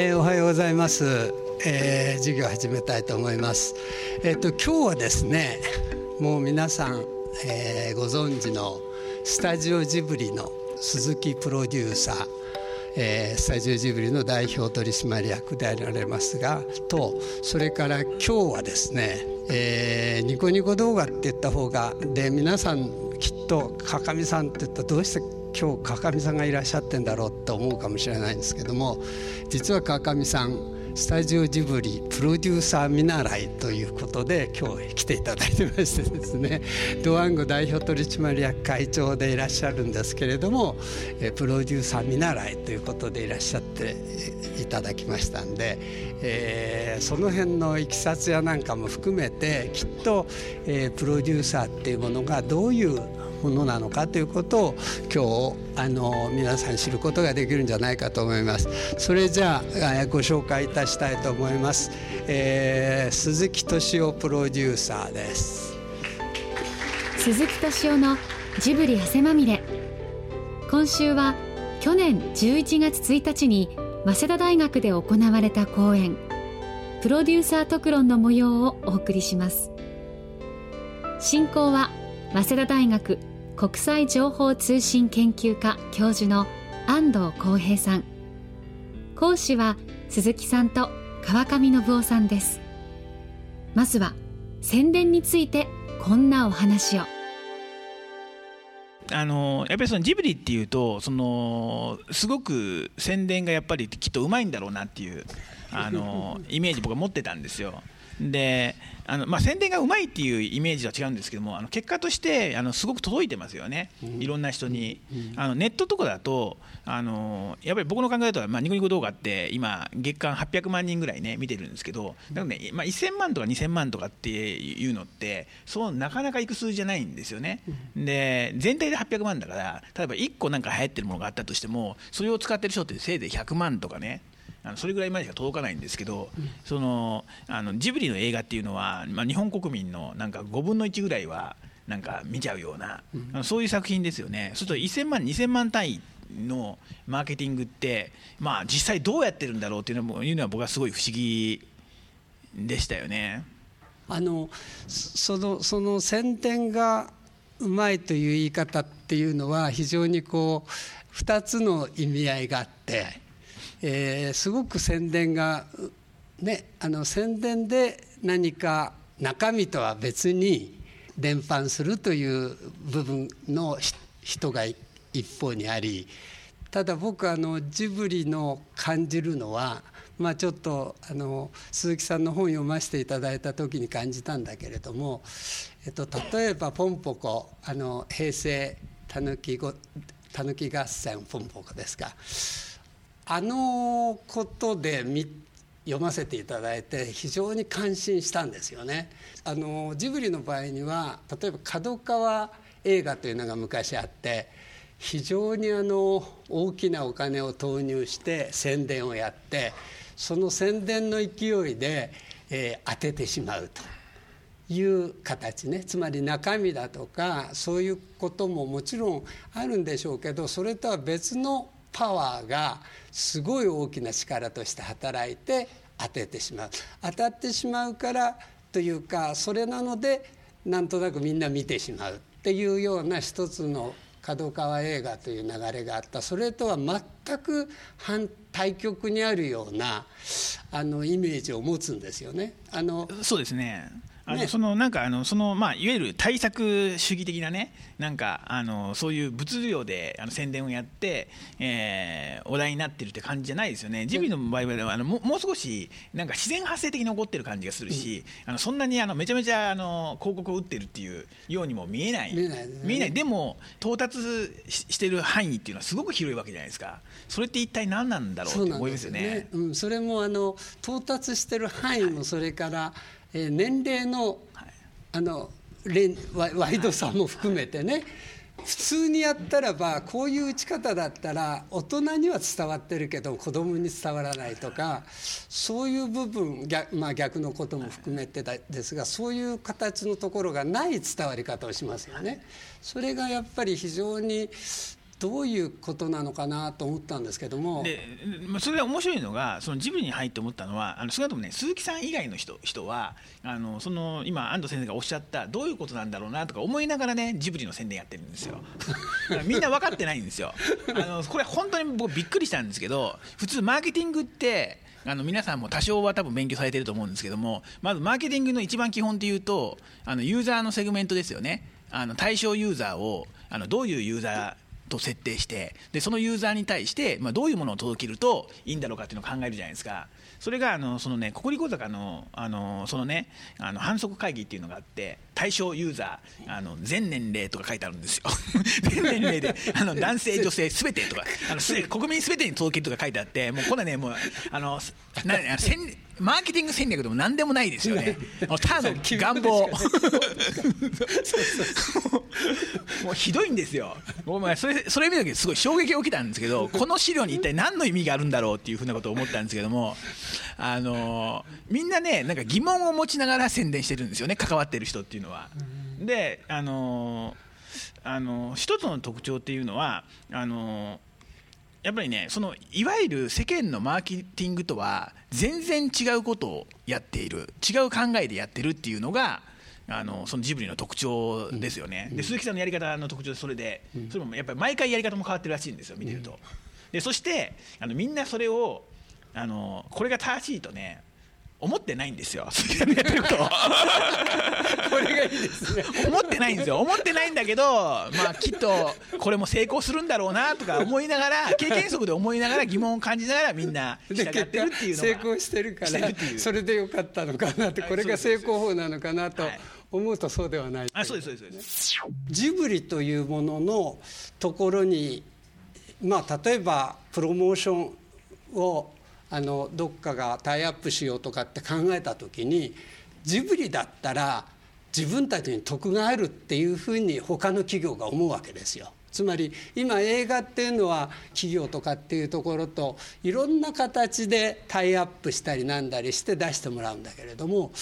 えー、おはようございます、えー、授業始めたいと思います。えっ、ー、と今日はですねもう皆さん、えー、ご存知のスタジオジブリの鈴木プロデューサーえー、スタジオジブリの代表取締役であられますがとそれから今日はですね、えー、ニコニコ動画って言った方がで皆さんきっと川上さんって言ったらどうして今日川上さんがいらっしゃってんだろうって思うかもしれないんですけども実は川上さんスタジオジブリプロデューサー見習いということで今日来ていただいてましてですね ドワンゴ代表取締役会長でいらっしゃるんですけれどもプロデューサー見習いということでいらっしゃっていただきましたんで、えー、その辺のいきさつやなんかも含めてきっと、えー、プロデューサーっていうものがどういうものなのかということを今日あの皆さん知ることができるんじゃないかと思います。それじゃあご紹介いたしたいと思います、えー、鈴木敏夫プロデューサーです。鈴木敏夫のジブリ汗まみれ。今週は去年11月1日に早稲田大学で行われた講演。プロデューサー特論の模様をお送りします。進行は早稲田大学国際情報通信研究科教授の安藤浩平さん。講師は鈴木さんと川上信夫さんです。まずは宣伝についてこんなお話を。あのやっぱりそのジブリっていうとそのすごく宣伝がやっぱりきっとうまいんだろうなっていうあのイメージ僕は持ってたんですよ。であの、まあ、宣伝がうまいっていうイメージは違うんですけどもあの結果としてあのすごく届いてますよね、いろんな人に。あのネットとかだとあのやっぱり僕の考えだと、まあ、ニコニコ動画って今月間800万人ぐらいね見てるんですけどだからね、まあ、1000万とか2000万とかっていうのってそうなかなかいく数字じゃないんですよね。で全体で800万だから例えば1個なんか流行ってるものがあったとしてもそれを使ってる人ってせいぜい100万とかねあのそれぐらいまでしか届かないんですけど、うん、そのあのジブリの映画っていうのは、まあ、日本国民のなんか5分の1ぐらいはなんか見ちゃうような、うん、そういう作品ですよね。そうすると1000万2000万単位のマーケティングって、まあ、実際どうやってるんだろうっていうのもいうのは僕はすごい不思議でしたよね。あのそのその宣伝がうまいという言い方っていうのは非常にこう2つの意味合いがあってえー、すごく宣伝がねあの宣伝で何か中身とは別に伝播するという部分の人が一方にありただ僕あのジブリの感じるのはまあちょっとあの鈴木さんの本読ませていただいた時に感じたんだけれども、えっと、例えば「ポンポコ」あの平成たぬき合戦ポンポコですか。あのことで読ませていただいて非常に感心したんですよね。あのジブリの場合には例えば角川映画というのが昔あって非常にあの大きなお金を投入して宣伝をやってその宣伝の勢いで、えー、当ててしまうと。いう形ねつまり中身だとかそういうことももちろんあるんでしょうけどそれとは別のパワーがすごい大きな力として働いて当ててしまう。当たってしまうからというかそれなのでなんとなくみんな見てしまうっていうような一つの角川映画という流れがあった。それとは全く反対極にあるようなあのイメージを持つんですよね。あのそうですね。あの、ね、そのなんかあのそのまあいわゆる対策主義的なねなんかあのそういう物量であの宣伝をやって、えー、お題になってるって感じじゃないですよね。ジビの場合はあのももう少しなんか自然発生的に起こってる感じがするし、うん、あのそんなにあのめちゃめちゃあの広告を打ってるっていうようにも見えない。見えない、ね、見えないでも到達してる範囲っていうのはすごく広いわけじゃないですか。それって一体何なんだろうって思いますよね。ねうん、それもあの到達してる範囲もそれから、はいえ年齢のあのワイドさも含めてね普通にやったらばこういう打ち方だったら大人には伝わってるけど子供に伝わらないとかそういう部分逆,、まあ、逆のことも含めてですがそういう形のところがない伝わり方をしますよね。それがやっぱり非常にどういうことなのかなと思ったんですけども。でそれが面白いのがそのジブリに入って思ったのはあの少なくともね鈴木さん以外の人人はあのその今安藤先生がおっしゃったどういうことなんだろうなとか思いながらねジブリの宣伝やってるんですよ。みんな分かってないんですよ。あのこれ本当に僕びっくりしたんですけど普通マーケティングってあの皆さんも多少は多分勉強されてると思うんですけどもまずマーケティングの一番基本っていうとあのユーザーのセグメントですよね。あの対象ユーザーをあのどういうユーザーと設定してでそのユーザーに対して、まあ、どういうものを届けるといいんだろうかっていうのを考えるじゃないですか。それがあのそのねココリコ坂のあのそのねあの反則会議っていうのがあって対象ユーザーあの全年齢とか書いてあるんですよ。全年齢であの男性女性すべてとかあの国民すべてに届けるとか書いてあってもうこれねもうあのなマーケティング戦略でも何でもないですよね。ただの願望。もうひどいんですよ。お前それそれ見た時すごい衝撃が起きたんですけど、この資料に一体何の意味があるんだろうっていうふうなことを思ったんですけども、あのみんなねなんか疑問を持ちながら宣伝してるんですよね。関わってる人っていうのは。で、あのあの一つの特徴っていうのはあのやっぱりねそのいわゆる世間のマーケティングとは全然違うことをやっている違う考えでやってるっていうのがあのそのジブリの特徴ですよね、で鈴木さんのやり方の特徴でそれで、それもやっぱり毎回やり方も変わってるらしいんですよ見てると、でそしてあのみんなそれをあのこれが正しいとね思ってないんですよ、鈴木さんのやってることこれがいいですね。思ってないんですよ、思ってないんだけど、まあ、きっとこれも成功するんだろうなとか思いながら、経験則で思いながら、疑問を感じながら、みんな従ってるっていうのが成功してるから、それでよかったのかなって、これが成功法なのかなと。思うとそうではないあそうですそうです。ジブリというもののところにまあ例えばプロモーションをあのどっかがタイアップしようとかって考えた時にジブリだったら自分たちに得があるっていうふうに他の企業が思うわけですよ。つまり今映画っていうのは企業とかっていうところといろんな形でタイアップしたりなんだりして出してもらうんだけれども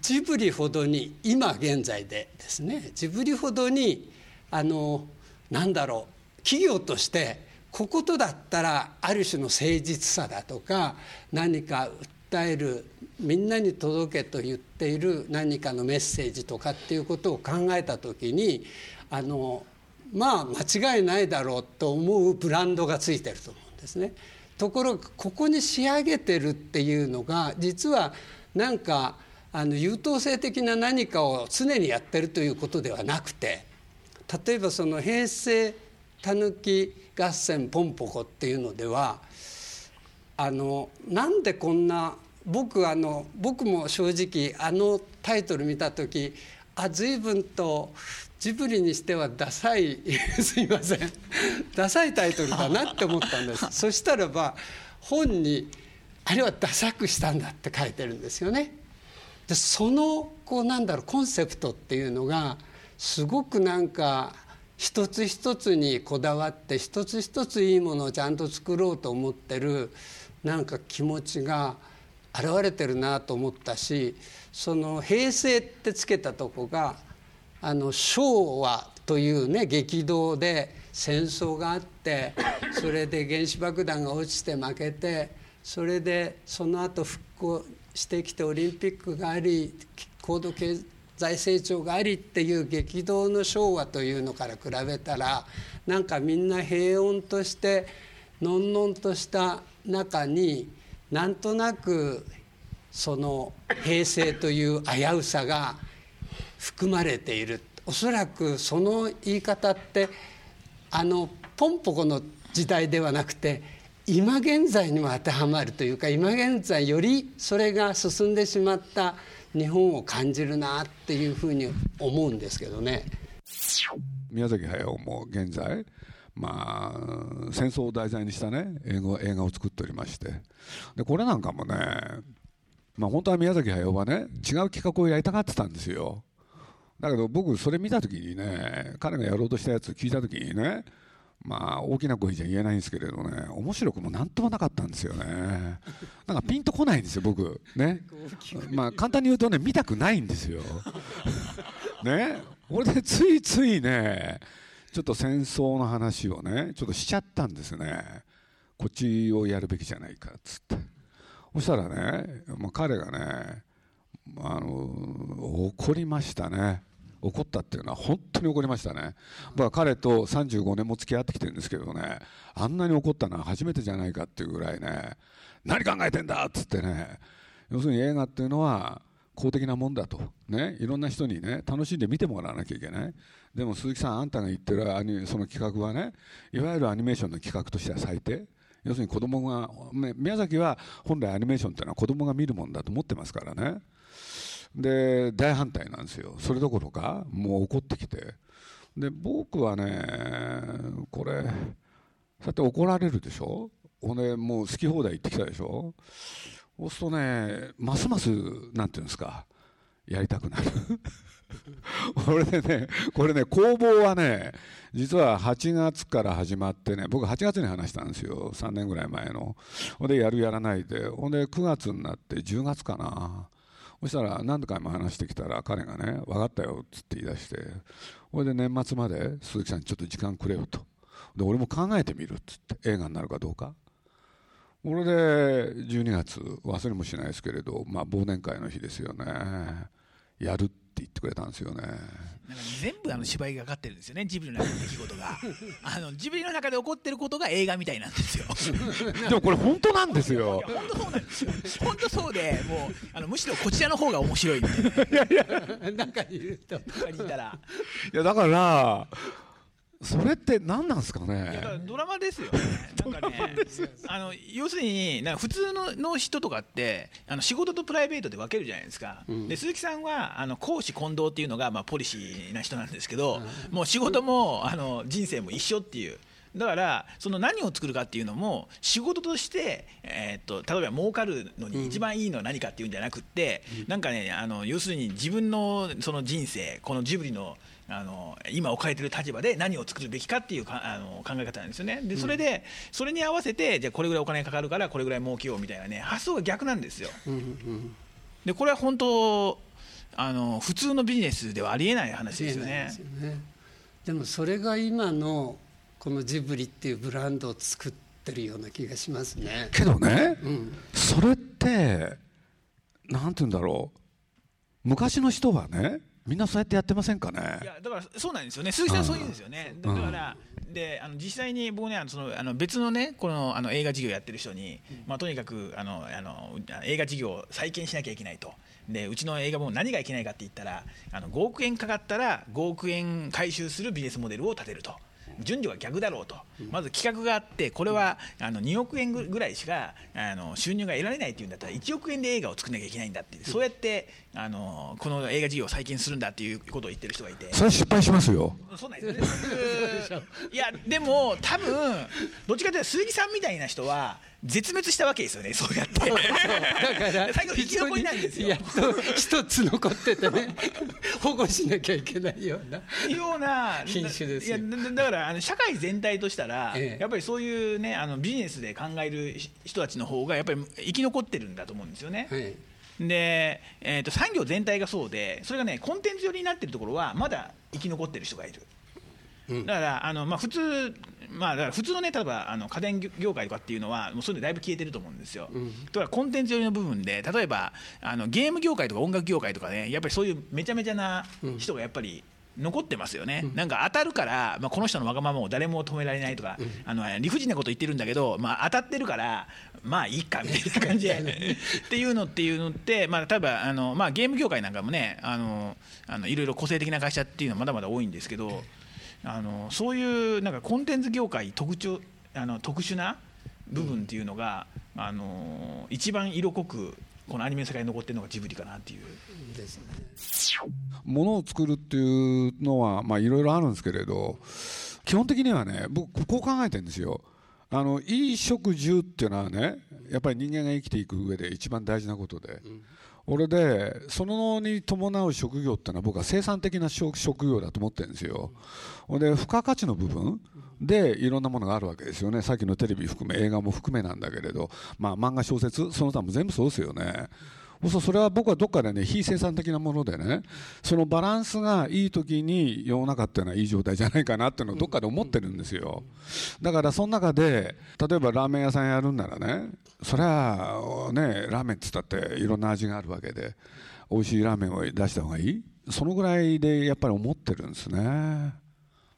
ジブリほどに今現在でですねジブリほどにあのなんだろう企業としてこことだったらある種の誠実さだとか何か訴えるみんなに届けと言っている何かのメッセージとかっていうことを考えた時にあのまあ間違いないだろうと思うブランドがついてると思うんですね。ところがここに仕上げてるっていうのが実はなんかあの優等生的な何かを常にやってるということではなくて例えばその平成たぬき合戦ポンポコっていうのではあのなんでこんな僕あの僕も正直あのタイトル見た時あ随分とジブリにしてはダサい すいませんダサいタイトルだなって思ったんです そしたらば本にあれはダサくしたんだって書いてるんですよね。でそのこうなんだろうコンセプトっていうのがすごくなんか一つ一つにこだわって一つ一ついいものをちゃんと作ろうと思ってるなんか気持ちが現れてるなと思ったしその「平成」ってつけたとこがあの昭和というね激動で戦争があってそれで原子爆弾が落ちて負けてそれでその後復興してきてオリンピックがあり高度経財成長がありっていう激動の昭和というのから比べたらなんかみんな平穏としてのんのんとした中になんとなくその平成という危うさが含まれている。おそらくその言い方ってあのポンポコの時代ではなくて今現在にも当てはまるというか今現在よりそれが進んでしまった日本を感じるなっていうふうに思うんですけどね。宮崎駿も現在まあ、戦争を題材にしたね映画映画を作っておりましてでこれなんかもね、まあ、本当は宮崎駿はね違う企画をやりたがってたんですよだけど僕それ見た時にね彼がやろうとしたやつ聞いた時にねまあ大きな声じゃ言えないんですけれどね面白くも何ともなかったんですよね。なんかピンとこないんですよ僕。ね。まあ簡単に言うとね見たくないんですよ。ね。これでついついねちょっと戦争の話をねちょっとしちゃったんですね。こっちをやるべきじゃないかっつって。そしたらね、まあ、彼がねあの怒りましたね怒ったっていうのは本当に怒りましたね、僕は彼と35年も付き合ってきてるんですけどねあんなに怒ったのは初めてじゃないかっていうぐらいね何考えてんだっつってね要するに映画っていうのは公的なもんだと、ね、いろんな人にね楽しんで見てもらわなきゃいけない。でも鈴木さんあんたが言ってるアニその企画はねいわゆるアニメーションの企画としては最低。要するに子供が、ね、宮崎は本来アニメーションっていうのは子供が見るもんだと思ってますからね。で大反対なんですよ。それどころかもう怒ってきて。で僕はねこれそうやって怒られるでしょ？ほんでもう好き放題言ってきたでしょ？そうするとねますますなんていうんですかやりたくなる。これでねこれね工房はね実は8月から始まってね僕8月に話したんですよ。3年ぐらい前の。ほんでやるやらないで。ほんで9月になって10月かな。そしたら何度回も話してきたら彼がね分かったよっつって言い出してほいで年末まで鈴木さんちょっと時間くれよと。で俺も考えてみるっつって映画になるかどうか。これで12月忘れもしないですけれど、まあ、忘年会の日ですよね。やるっ言ってくれたんですよね。なんか全部あの芝居がかかってるんですよね。ジブリの中の出来事が。あのジブリの中で起こってることが映画みたいなんですよ。でもこれ本当なんですよ。いや本当そうなんですよ。本当そうでもうあのむしろこちらの方が面白いみたいな中にいると中にいたら。いやだからそれって何なんです かね？ドラマですよね。なんかね、あの要するになんか普通のの人とかってあの仕事とプライベートで分けるじゃないですか。で鈴木さんはあの公私混同っていうのがまあポリシーな人なんですけど、もう仕事もあの人生も一緒っていう。だからその何を作るかっていうのも仕事として、えーっと例えば儲かるのに一番いいのは何かっていうんじゃなくって、なんかねあの要するに自分のその人生このジブリのあの今置かれている立場で何を作るべきかっていうかあの考え方なんですよね。でそれで、それに合わせてじゃあこれぐらいお金かかるからこれぐらい儲けようみたいなね発想が逆なんですよ。でこれは本当あの普通のビジネスではありえない話ですよね。ですよねでもそれが今のこのジブリっていうブランドを作ってるような気がしますね。けどねうんそれってなんて言うんだろう昔の人はねみんなそうやってやってませんかね？いやだからそうなんですよね、鈴木さんはそう言うんですよね、だうん。から、であの実際に僕ね、あのそのあの別のね、このあの映画事業やってる人に、まあ、とにかくあのあの映画事業を再建しなきゃいけないと、でうちの映画も何がいけないかって言ったら、あの5億円かかったら5億円回収するビジネスモデルを立てると。順序が逆だろうと、まず企画があって、これはあの2億円ぐらいしかあの収入が得られないっていうんだったら、1億円で映画を作らなきゃいけないんだって、そうやってあのこの映画事業を再建するんだっていうことを言ってる人がいて。それは失敗しますよ。そうなんですよね。いやでも多分どっちかというと鈴木さんみたいな人は絶滅したわけですよねそうやって だから最後生き残りなんですよやっと一つ残っててね保護しなきゃいけないようなような品種ですよいやだだからあの社会全体としたら、ええやっぱりそういうねあのビジネスで考える人たちの方がやっぱり生き残ってるんだと思うんですよね。はいで、えー、と産業全体がそうでそれがねコンテンツ寄りになってるところはまだ生き残ってる人がいる。うんだからあの、まあ、普通、まあ、だから普通のね例えばあの家電業界とかっていうのはもうそういうのだいぶ消えてると思うんですよ。うん。だからコンテンツ寄りの部分で例えばあのゲーム業界とか音楽業界とかねやっぱりそういうめちゃめちゃな人がやっぱり残ってますよね、なんか当たるから、まあ、この人のわがままを誰も止められないとか、あの理不尽なこと言ってるんだけど、まあ、当たってるからまあいいかみたいな感じで っていうのっていうのって、まあ、例えばあの、まあ、ゲーム業界なんかもねあのあのいろいろ個性的な会社っていうのはまだまだ多いんですけどあのそういうなんかコンテンツ業界特徴あの特殊な部分っていうのが、あの一番色濃くこのアニメの世界に残ってるのがジブリかなっていう。ですね。ものを作るっていうのはまあいろいろあるんですけれど基本的にはね僕こう考えてるんですよ。あの衣食住っていうのはねやっぱり人間が生きていく上で一番大事なことで、俺でそのに伴う職業っていうのは僕は生産的な職業だと思ってるんですよ、で付加価値の部分でいろんなものがあるわけですよね。さっきのテレビ含め映画も含めなんだけれど、まあ、漫画小説その他も全部そうですよね。そうそれは僕はどっかでね非生産的なものでねそのバランスがいい時に世の中っていうのはいい状態じゃないかなっていうのをどっかで思ってるんですよだからその中で例えばラーメン屋さんやるんならねそれはねラーメンっつったっていろんな味があるわけで美味しいラーメンを出した方がいいそのぐらいでやっぱり思ってるんですね。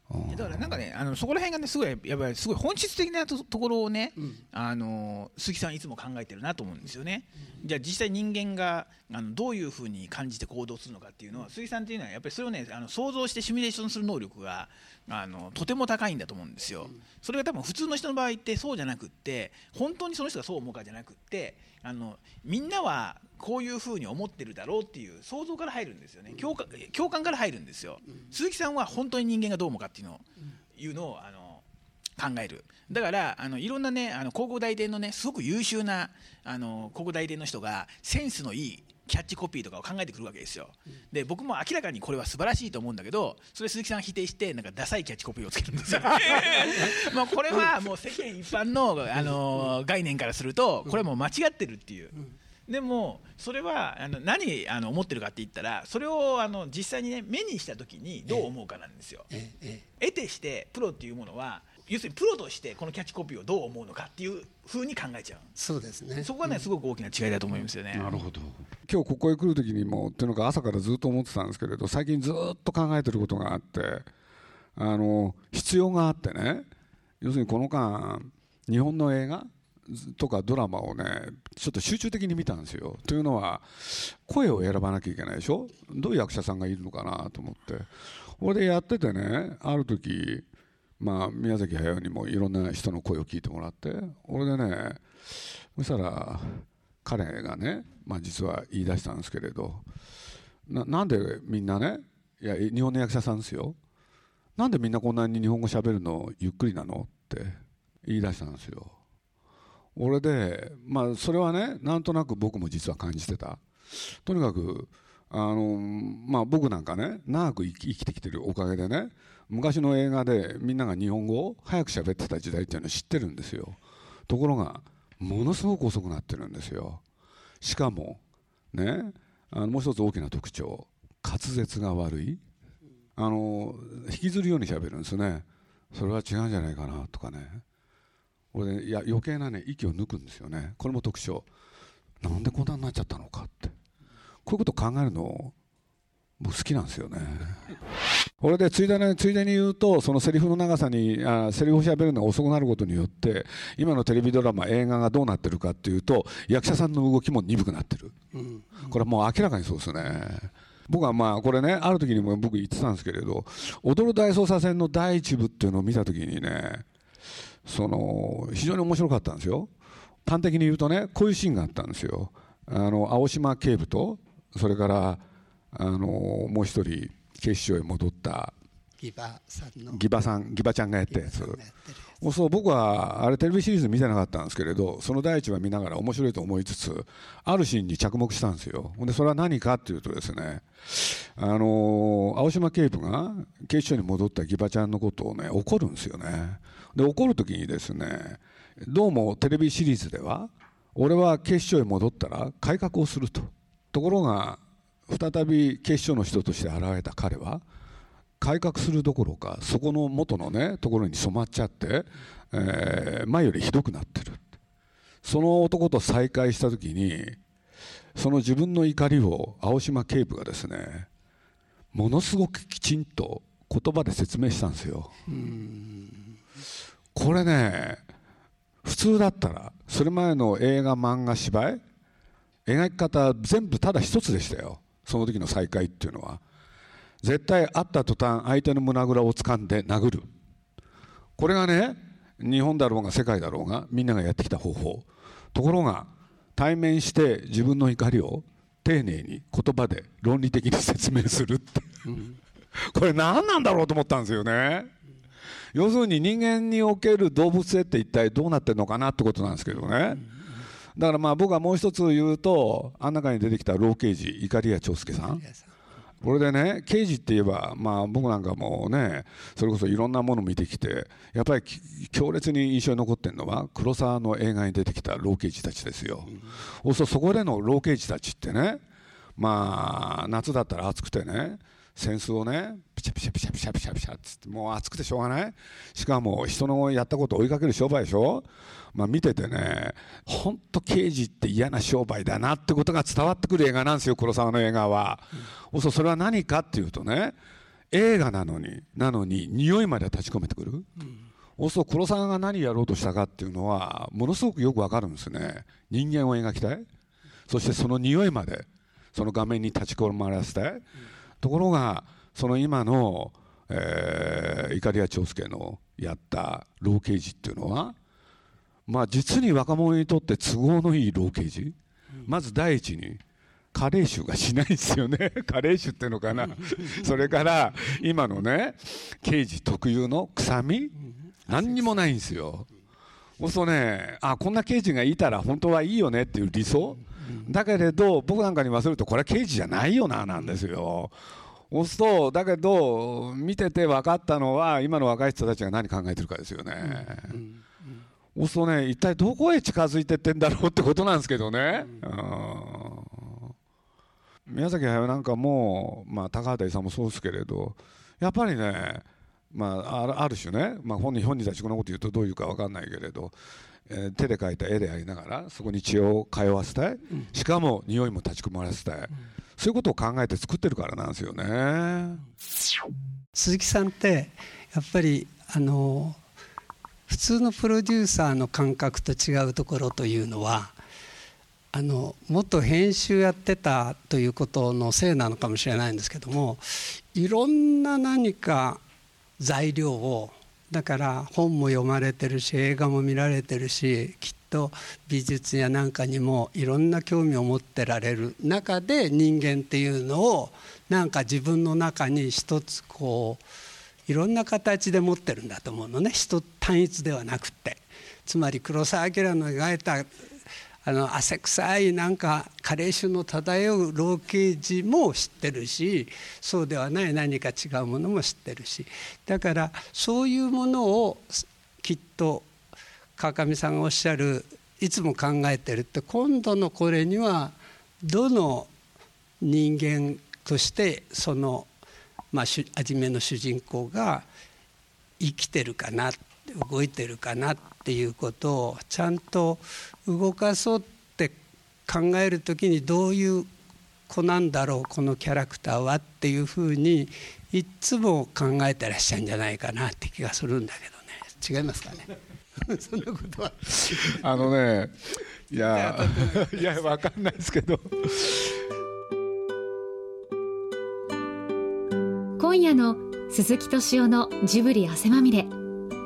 だからなんかねあのそこら辺がねすごいやっぱりすごい本質的なとところをね、うん、あの鈴木さんいつも考えてるなと思うんですよね。じゃあ実際人間があのどういうふうに感じて行動するのかっていうのは鈴木さんっていうのはやっぱりそれをねあの想像してシミュレーションする能力があのとても高いんだと思うんですよ。それが多分普通の人の場合ってそうじゃなくって本当にその人がそう思うかじゃなくってあのみんなはこういうふうに思ってるだろうっていう想像から入るんですよね。共感共感から入るんですよ、鈴木さんは本当に人間がどう思うかっていうのを,、いうのをあの考える。だからあのいろんなねあの高校大伝のねすごく優秀なあの高校大伝の人がセンスのいいキャッチコピーとかを考えてくるわけですよ。で僕も明らかにこれは素晴らしいと思うんだけどそれ鈴木さんが否定してなんかダサいキャッチコピーをつけるんですよ。まあこれはもう世間一般の、あの概念からするとこれはもう間違ってるっていう。でもそれはあの何あの思ってるかって言ったらそれをあの実際にね目にした時にどう思うかなんですよ。得てしてプロっていうものは要するにプロとしてこのキャッチコピーをどう思うのかっていうふうに考えちゃう。そうですね。そこがね、すごく大きな違いだと思いますよね。なるほど。今日ここへ来る時にもっていうのが朝からずっと思ってたんですけれど最近ずっと考えてることがあってあの必要があってね要するにこの間日本の映画とかドラマをねちょっと集中的に見たんですよ。というのは声を選ばなきゃいけないでしょ？どういう役者さんがいるのかなと思って。これでやっててねある時まあ、宮崎駿にもいろんな人の声を聞いてもらって俺でねそしたら彼がね、まあ、実は言い出したんですけれどなんでみんなねいや日本の役者さんですよ。なんでみんなこんなに日本語しゃべるのゆっくりなのって言い出したんですよ。俺でまあそれはねなんとなく僕も実は感じてた。とにかくあのまあ僕なんかね長く生きてきてるおかげでね昔の映画でみんなが日本語を早く喋ってた時代っていうのを知ってるんですよ。ところがものすごく遅くなってるんですよ。しかもねあのもう一つ大きな特徴滑舌が悪い。あの引きずるように喋るんですね。それは違うんじゃないかなとかね。俺いや余計なね息を抜くんですよね。これも特徴。なんでこんなになっちゃったのかって。こういうこと考えるの僕好きなんですよね。これでついでについでに言うとそのセリフの長さにあセリフをしゃべるのが遅くなることによって今のテレビドラマ映画がどうなってるかっていうと役者さんの動きも鈍くなってる、これはもう明らかにそうですね。僕はまあこれねある時にも僕言ってたんですけれど「踊る大捜査線」の第一部っていうのを見た時にねその非常に面白かったんですよ。端的に言うとねこういうシーンがあったんですよ。あの青島警部とそれからあのもう一人警視庁へ戻った。ギバさんの。ギバさんギバちゃんがやったやつ。そう僕はあれテレビシリーズ見てなかったんですけれどその第一話見ながら面白いと思いつつあるシーンに着目したんですよ。でそれは何かっていうとですねあの青島警部が警視庁に戻ったギバちゃんのことをね怒るんですよね。で怒る時にですねどうもテレビシリーズでは俺は警視庁へ戻ったら改革をするとところが再び警視庁の人として現れた彼は改革するどころかそこの元のねところに染まっちゃって、えー、前よりひどくなってる。その男と再会した時にその自分の怒りを青島警部がですねものすごくきちんと言葉で説明したんですよ。これね普通だったらそれまでの映画漫画芝居描き方全部ただ一つでしたよ。その時の再会っていうのは。絶対会った途端相手の胸ぐらを掴んで殴る。これがね日本だろうが世界だろうがみんながやってきた方法。ところが対面して自分の怒りを丁寧に言葉で論理的に説明するって、これ何なんだろうと思ったんですよね。要するに人間における動物性って一体どうなってるのかなってことなんですけどね、だからまあ僕はもう一つ言うとあん中に出てきた老刑事碇谷長介さん。これでね刑事って言えば、まあ、僕なんかもねそれこそいろんなものを見てきてやっぱり強烈に印象に残ってるのは黒沢の映画に出てきた老刑事たちですよ、うん、そそこでの老刑事たちってねまあ夏だったら暑くてね扇子をねピシャピシャピシャピシャピシャピシャっつってもう暑くてしょうがない。しかも人のやったことを追いかける商売でしょ。まあ見ててね本当刑事って嫌な商売だなってことが伝わってくる映画なんですよ黒沢の映画は、うん、それは何かっていうとね映画なのになのに匂いまで立ち込めてくる、うん、そう黒沢が何やろうとしたかっていうのはものすごくよくわかるんですね。人間を描きたい。そしてその匂いまでその画面に立ち込まらせて、ところがその今の、えー、碇谷長介のやった老刑事っていうのは、まあ、実に若者にとって都合のいい老刑事、まず第一に加齢臭がしないですよね。加齢臭っていうのかな。それから今のね刑事特有の臭み？何にもないんですよ。そうするとねあこんな刑事がいたら本当はいいよねっていう理想？だけれど僕なんかに言わせるとこれは刑事じゃないよななんですよ。そうするとだけど見てて分かったのは今の若い人たちが何考えてるかですよね。そうするとね一体どこへ近づいてってんだろうってことなんですけどね。宮崎駿なんかも、まあ、高畑さんもそうですけれどやっぱりね、まあ、ある種ね、まあ、本人本人たちこのこと言うとどういうか分かんないけれどえー、手で描いた絵でありながらそこに血を通わせたい、うん、しかも匂いも立ち込まらせたい、うん、そういうことを考えて作ってるからなんですよね。鈴木さんってやっぱりあの普通のプロデューサーの感覚と違うところというのはあのもっと編集やってたということのせいなのかもしれないんですけどもいろんな何か材料をだから本も読まれてるし映画も見られてるしきっと美術やなんかにもいろんな興味を持ってられる中で人間っていうのをなんか自分の中に一つこういろんな形で持ってるんだと思うのね。人単一ではなくって。つまり黒澤明の描いたあの汗臭いなんか加齢臭の漂う老刑事も知ってるしそうではない何か違うものも知ってるし。だからそういうものをきっと川上さんがおっしゃるいつも考えてるって今度のこれにはどの人間としてその、まあ、初めの主人公が生きてるかな動いてるかなっていうことをちゃんと動かそうって考える時にどういう子なんだろうこのキャラクターはっていうふうにいつも考えてらっしゃるんじゃないかなって気がするんだけどね。違いますかね？そんなことは。あのねいやいや分かんないですけど。今夜の鈴木敏夫のジブリ汗まみれ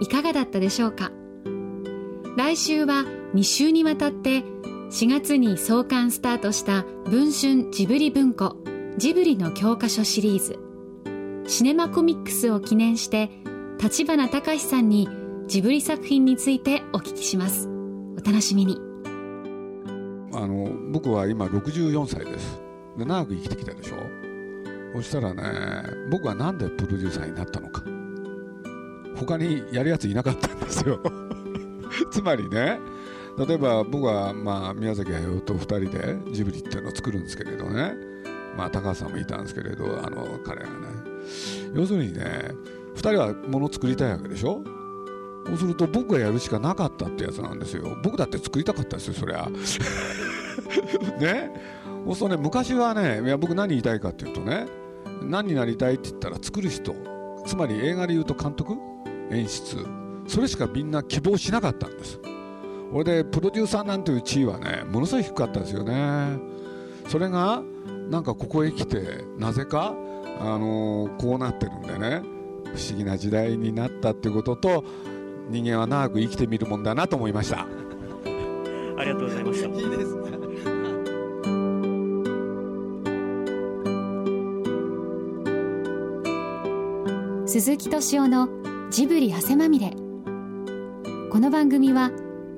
いかがだったでしょうか？来週は2週にわたって4月に創刊スタートした文春ジブリ文庫ジブリの教科書シリーズ。シネマコミックスを記念して立花隆さんにジブリ作品についてお聞きします。お楽しみに。あの僕は今64歳です。で長く生きてきたでしょ。そしたらね僕は何でプロデューサーになったのか。他にやるやついなかったんですよ。つまりね例えば僕はまあ宮崎駿と2人でジブリっていうのを作るんですけれどね。まあ高橋さんもいたんですけれどあの彼がね。要するにね2人はもの作りたいわけでしょ？そうすると僕がやるしかなかったってやつなんですよ。僕だって作りたかったですよそりゃ。ね？そうするとね昔はねいや僕何言いたいかっていうとね何になりたいって言ったら作る人。つまり映画で言うと監督？演出。それしかみんな希望しなかったんです。これでプロデューサーなんていう地位はねものすごい低かったですよね。それがなんかここへ来てなぜか、あのー、こうなってるんでね不思議な時代になったっていうことと人間は長く生きてみるもんだなと思いました。ありがとうございました。いいですね鈴木敏夫のジブリ汗まみれ。この番組は